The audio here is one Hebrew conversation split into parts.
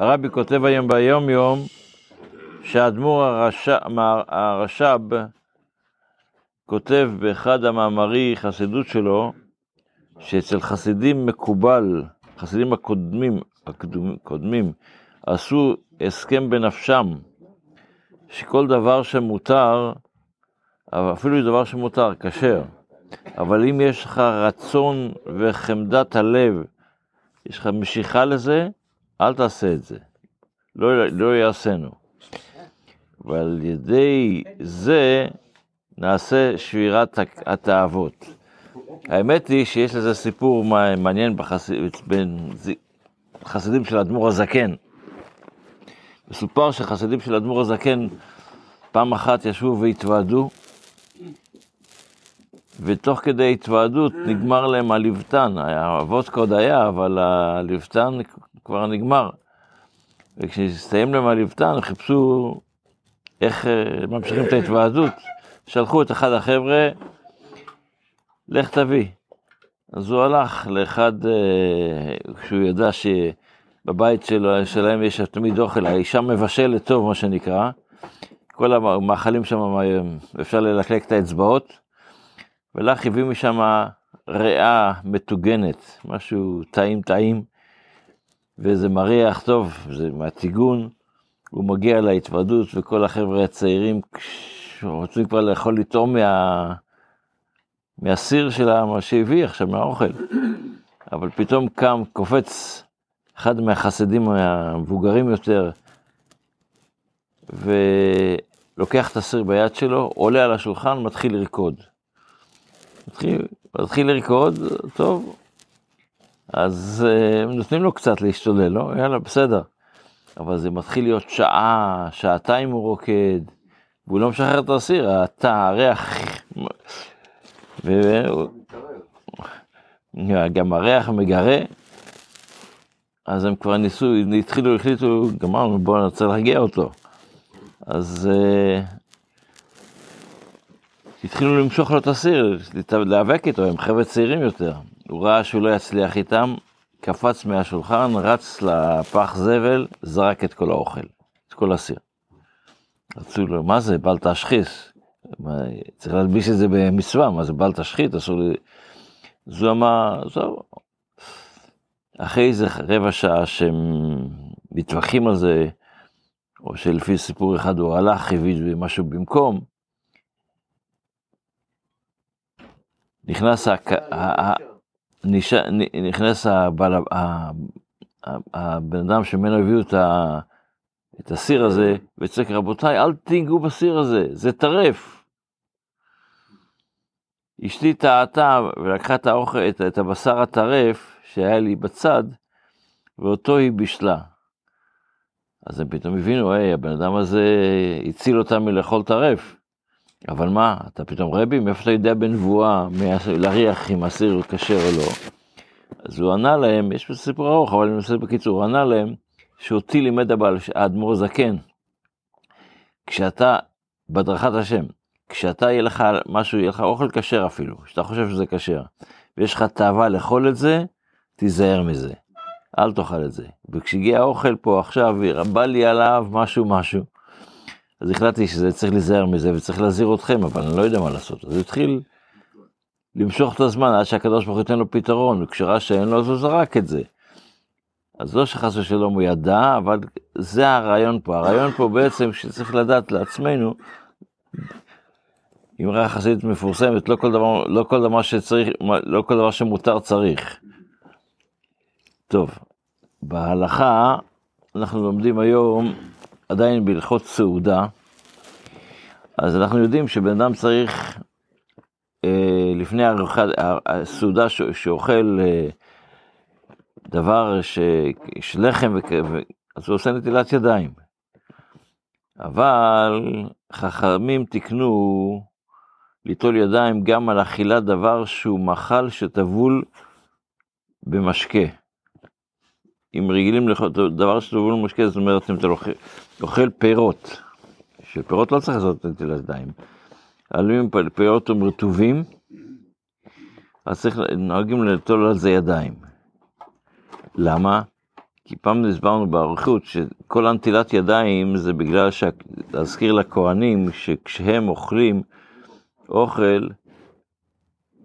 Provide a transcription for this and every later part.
הרבי כותב היום ביום יום שהאדמו"ר הרש"ב כותב באחד המאמרי חסידות שלו, שאצל חסידים מקובל, חסידים הקודמים, הקודמים, עשו הסכם בנפשם, שכל דבר שמותר, אפילו דבר שמותר, כשר, אבל אם יש לך רצון וחמדת הלב, יש לך משיכה לזה, אל תעשה את זה. לא, לא יעשינו. ועל ידי זה נעשה שבירת התאוות. האמת היא שיש לזה סיפור מעניין בחס... בין חסידים של אדמו"ר הזקן. מסופר שחסידים של אדמו"ר הזקן פעם אחת ישבו והתוועדו, ותוך כדי התוועדות נגמר להם הלבטן, הוודקה עוד היה, אבל הלבטן כבר נגמר. וכשהסתיים להם הלבטן, הם חיפשו איך אה, ממשיכים את ההתוועדות. שלחו את אחד החבר'ה, לך תביא. אז הוא הלך לאחד, אה, כשהוא ידע שבבית שלו, שלהם יש תמיד אוכל, האישה מבשלת טוב, מה שנקרא. כל המאכלים שם, אפשר ללקלק את האצבעות. ולך הביא משם ריאה מטוגנת, משהו טעים טעים, וזה מריח טוב, זה מהטיגון. הוא מגיע להתוודות, וכל החבר'ה הצעירים רוצים כבר לאכול לטעום מה... מהסיר שלה, מה שהביא עכשיו מהאוכל. אבל פתאום קם, קופץ אחד מהחסידים המבוגרים יותר, ולוקח את הסיר ביד שלו, עולה על השולחן, מתחיל לרקוד. מתחיל, מתחיל לרקוד, טוב, אז uh, נותנים לו קצת להשתולל, לא? יאללה, בסדר. אבל זה מתחיל להיות שעה, שעתיים הוא רוקד, והוא לא משחרר את הסיר, התא, הריח, וגם הריח מגרה, אז הם כבר ניסו, התחילו, החליטו, גמרנו, בואו נרצה להרגיע אותו. אז uh, התחילו למשוך לו את הסיר, להיאבק איתו, הם חבר'ה צעירים יותר. הוא ראה שהוא לא יצליח איתם, קפץ מהשולחן, רץ לפח זבל, זרק את כל האוכל, את כל הסיר. רצו לו, מה זה, בל תשחיס? צריך להלביש את זה במצווה, מה זה בל תשחית, אסור לי... אז הוא אמר, זהו. אחרי איזה רבע שעה שהם מתווכחים על זה, או שלפי סיפור אחד הוא הלך, הביא משהו במקום, נכנס, נכנס הבן אדם שממנו הביאו את, ה, את הסיר הזה, וצועק, רבותיי, אל תיגעו בסיר הזה, זה טרף. אשתי טעתה ולקחה את האוכל, את, את הבשר הטרף שהיה לי בצד, ואותו היא בישלה. אז הם פתאום הבינו, היי, הבן אדם הזה הציל אותם מלאכול טרף. אבל מה, אתה פתאום רבי, מאיפה אתה יודע בנבואה להריח אם אסיר הוא כשר או לא? אז הוא ענה להם, יש פה סיפור ארוך, אבל אני מנסה בקיצור, הוא ענה להם שאותי לימד הבעל, האדמו"ר זקן, כשאתה, בהדרכת השם, כשאתה יהיה לך משהו, יהיה לך אוכל כשר אפילו, שאתה חושב שזה כשר, ויש לך תאווה לאכול את זה, תיזהר מזה, אל תאכל את זה. וכשהגיע האוכל פה עכשיו, בא לי עליו משהו משהו, אז החלטתי שזה צריך להיזהר מזה וצריך להזהיר אתכם, אבל אני לא יודע מה לעשות. אז הוא התחיל למשוך את הזמן עד שהקדוש ברוך הוא ייתן לו פתרון, וכשראה שאין לו אז הוא זרק את זה. אז לא שחס ושלום הוא ידע, אבל זה הרעיון פה. הרעיון פה בעצם שצריך לדעת לעצמנו, אמרה חסידית מפורסמת, לא כל דבר, לא כל דבר שצריך, לא כל דבר שמותר צריך. טוב, בהלכה אנחנו לומדים היום עדיין בהלכות סעודה, אז אנחנו יודעים שבן אדם צריך, אה, לפני הסעודה שאוכל אה, דבר ש, לחם, אז הוא עושה נטילת ידיים. אבל חכמים תיקנו ליטול ידיים גם על אכילת דבר שהוא מאכל שטבול במשקה. אם רגילים לדבר שטבול במשקה, זאת אומרת, אם אתה אוכל פירות, שפירות לא צריך לעשות נטילת ידיים, אבל אם פירות הם רטובים, אז צריך, נוהגים לטול על זה ידיים. למה? כי פעם הסברנו באריכות שכל הנטילת ידיים זה בגלל. להזכיר לכהנים שכשהם אוכלים אוכל,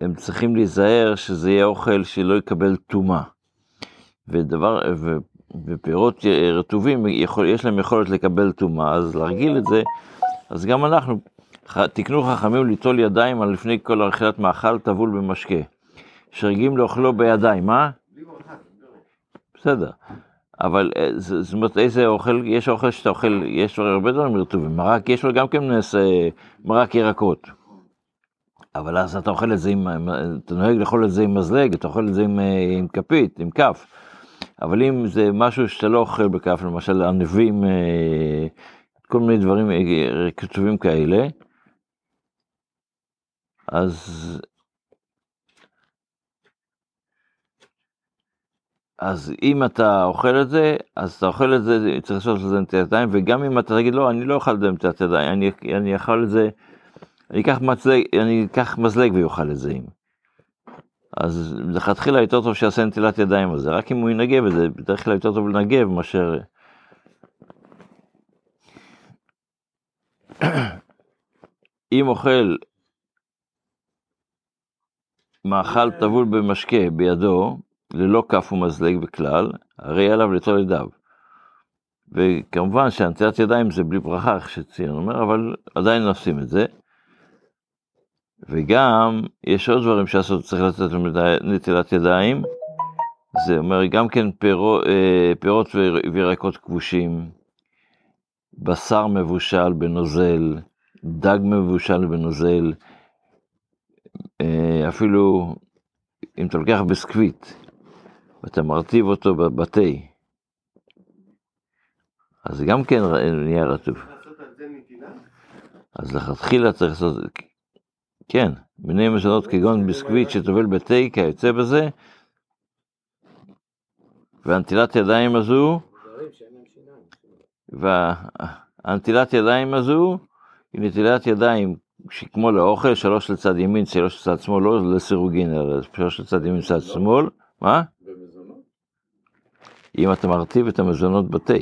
הם צריכים להיזהר שזה יהיה אוכל שלא יקבל טומאה. ודבר, ו, ופירות רטובים, יכול, יש להם יכולת לקבל טומאה, אז להרגיל את זה, אז גם אנחנו, תקנו חכמים ליטול ידיים על לפני כל אכילת מאכל טבול במשקה. שרגילים לאוכלו בידיים, מה? בסדר. אבל אה, זאת אומרת, איזה אוכל, יש אוכל שאתה אוכל, יש הרבה דברים רטובים, מרק, יש לו גם כן אה, מרק ירקות. אבל אז אתה אוכל את זה עם, אתה נוהג לאכול את זה עם מזלג, אתה אוכל את זה עם, אה, עם כפית, עם כף. אבל אם זה משהו שאתה לא אוכל בכף, למשל ענבים, כל מיני דברים כתובים כאלה, אז אז אם אתה אוכל את זה, אז אתה אוכל את זה, צריך לעשות את זה נטילת ידיים, וגם אם אתה תגיד, לא, אני לא אוכל את זה נטילת ידיים, אני, אני אוכל את זה, אני אקח, מצלג, אני אקח מזלג ואוכל את זה. אז לכתחילה יותר טוב שיעשה נטילת ידיים על זה, רק אם הוא ינגב את זה, בדרך כלל יותר טוב לנגב מאשר... אם אוכל מאכל טבול במשקה בידו, ללא כף ומזלג בכלל, הרי עליו ליטול ידיו. וכמובן שהנטילת ידיים זה בלי ברכה, איך שציין אומר, אבל עדיין עושים את זה. וגם, יש עוד דברים שעשות, צריך לתת נטילת ידיים. זה אומר גם כן פירו, אה, פירות וירקות כבושים, בשר מבושל בנוזל, דג מבושל בנוזל, אה, אפילו אם אתה לוקח ביסקוויט, ואתה מרטיב אותו בתה, אז גם כן נהיה רטוב. אז לכתחילה צריך לעשות, כן, מיני מזונות כגון ביסקוויט שטובל בתה, כיוצא בזה, והנטילת ידיים הזו, והנטילת ידיים הזו היא נטילת ידיים שכמו לאוכל, שלוש לצד ימין, שלוש לצד שמאל, לא לסירוגין, אלא שלוש לצד ימין, לצד שמאל, מה? אם אתה מרטיב את המזונות בתה.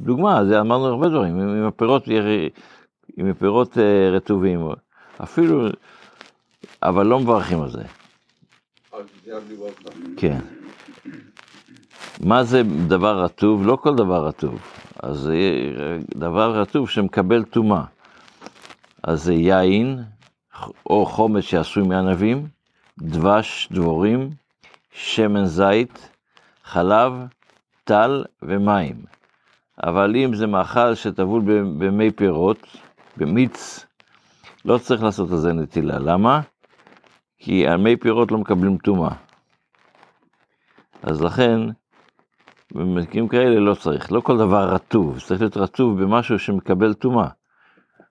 דוגמה, זה אמרנו הרבה דברים, עם הפירות, עם הפירות אה, רטובים, אפילו, אבל לא מברכים על זה. כן. מה זה דבר רטוב? לא כל דבר רטוב. אז זה דבר רטוב שמקבל טומאה. אז זה יין, או חומץ שעשוי מענבים, דבש, דבורים, שמן זית, חלב, טל ומים. אבל אם זה מאכל שטבול במי פירות, במיץ, לא צריך לעשות על זה נטילה. למה? כי המי פירות לא מקבלים טומאה. אז לכן, במקרים כאלה לא צריך. לא כל דבר רטוב, צריך להיות רטוב במשהו שמקבל טומאה.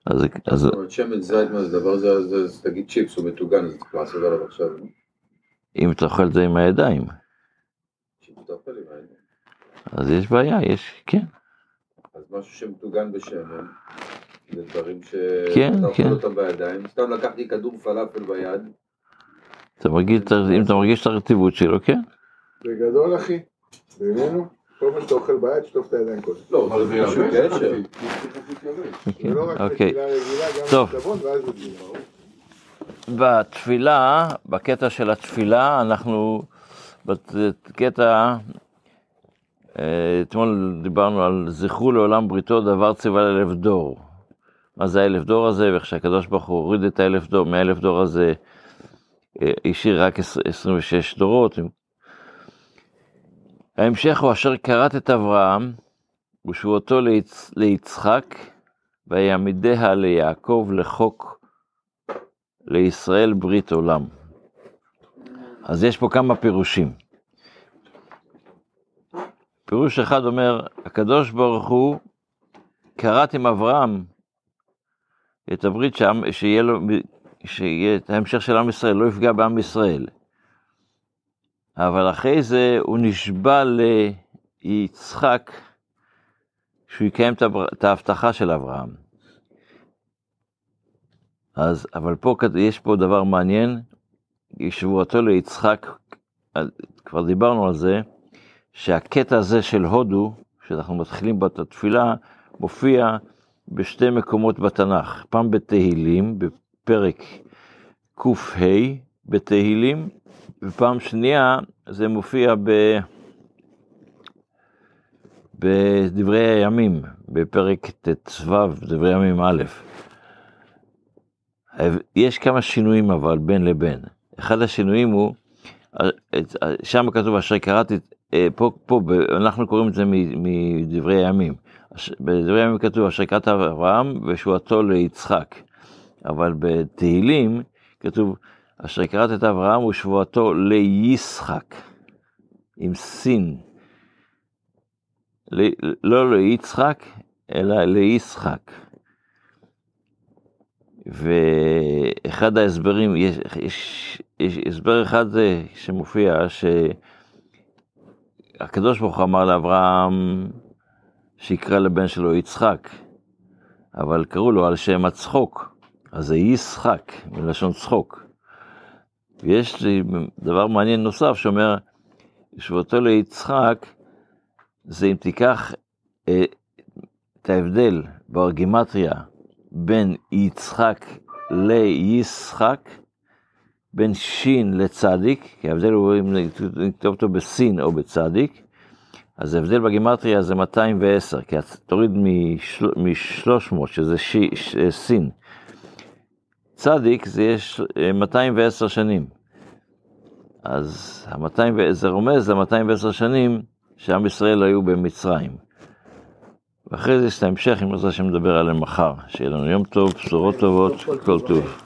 אז... אז... שמן זית מה זה דבר זה, אז תגיד צ'יפס הוא מטוגן, אז צריך לעשות עליו עכשיו. אם אתה אוכל את זה עם הידיים. אז יש בעיה, יש, כן. אז משהו שמטוגן בשמן, זה דברים שאתה כן, אוכל כן. אותם בידיים, סתם לקחתי כדור פלאפל ביד. אתה מרגיש, אם אתה מרגיש את הרטיבות שלו, כן. בגדול אחי, בינינו, כל מה שאתה אוכל ביד, שטוף את הידיים קודם. לא, אבל זה שום קשר. זה לא רק אוקיי. נטילה רגילה, גם טוב. סבון ואז נטילה. בתפילה, בקטע של התפילה, אנחנו, בקטע, אה, אתמול דיברנו על זכרו לעולם בריתו דבר ציווה לאלף דור. מה זה האלף דור הזה, ואיך שהקדוש ברוך הוא הוריד את האלף דור, מהאלף דור הזה אה, השאיר רק 26 דורות. ההמשך הוא אשר כרת את אברהם ושבועתו ליצ... ליצחק ויעמידיה ליעקב לחוק לישראל ברית עולם. אז יש פה כמה פירושים. פירוש אחד אומר, הקדוש ברוך הוא כרת עם אברהם את הברית שם, שיהיה לו, שיהיה את ההמשך של עם ישראל, לא יפגע בעם ישראל. אבל אחרי זה הוא נשבע ליצחק שהוא יקיים את ההבטחה של אברהם. אז, אבל פה יש פה דבר מעניין, שבועתו ליצחק, כבר דיברנו על זה, שהקטע הזה של הודו, שאנחנו מתחילים התפילה, מופיע בשתי מקומות בתנ"ך, פעם בתהילים, בפרק קה בתהילים, ופעם שנייה זה מופיע ב... בדברי הימים, בפרק ט"ו, דברי הימים א'. יש כמה שינויים אבל בין לבין. אחד השינויים הוא, שם כתוב אשר קראתי, אה, פה, פה אנחנו קוראים את זה מדברי הימים. בדברי הימים כתוב אשר קראת אברהם ושועתו ליצחק. אבל בתהילים כתוב אשר קראת את אברהם ושבועתו לישחק, עם סין. לא ליצחק, אלא לישחק. ואחד ההסברים, יש, יש, יש הסבר אחד זה שמופיע, שהקדוש ברוך הוא אמר לאברהם שיקרא לבן שלו יצחק, אבל קראו לו על שם הצחוק, אז זה ישחק, מלשון צחוק. ויש לי דבר מעניין נוסף שאומר, שבותו ליצחק, זה אם תיקח אה, את ההבדל בארגימטריה בין יצחק לישחק, בין שין לצדיק, כי ההבדל הוא אם נכתוב אותו בסין או בצדיק, אז ההבדל בגימטריה זה 210, כי תוריד מ-300, שזה ש... ש... סין. צדיק זה יש 210 שנים. אז ה-200, זה רומז ל-210 שנים שעם ישראל היו במצרים. ואחרי זה יש את ההמשך, אם זה שמדבר עליהם מחר. שיהיה לנו יום טוב, בשורות טובות, כל טוב.